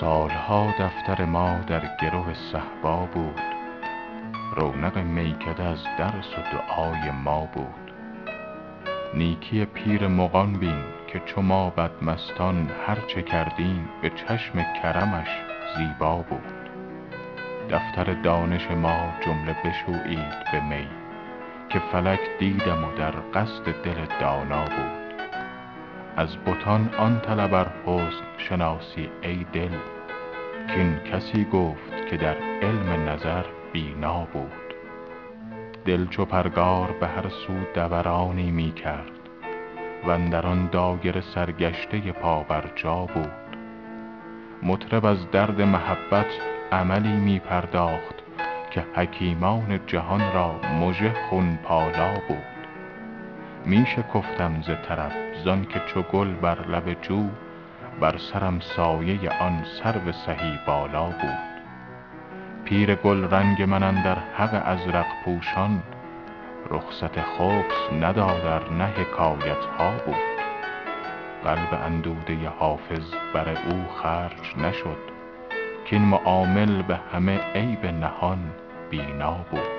سالها دفتر ما در گرو صهبا بود. رونق میکده از درس و دعای ما بود. نیکی پیر مغان بین که چو ما بدمستان هر چه کردیم به چشم کرمش زیبا بود. دفتر دانش ما جمله بشویید به می که فلک دیدم و در قصد دل دانا بود. از بتان آن طلب ار حسن شناسی ای دل کاین کسی گفت که در علم نظر بینا بود. دل چو پرگار به هر سو دورانی می کرد واندر آن دایره سرگشته پابرجا بود. مطرب از درد محبت عملی می پرداخت که حکیمان جهان را مژه خون پالا بود. می شکفتم ز طرب زانک چو گل بر لب جو بر سرم سایه آن سرو سهی بالا بود. پیر گلرنگ من اندر حق ازرق پوشان رخصت خبث نداد ار نه حکایت ها بود. قلب اندوده حافظ بر او خرج نشد کاین معامل به همه عیب نهان بینا بود.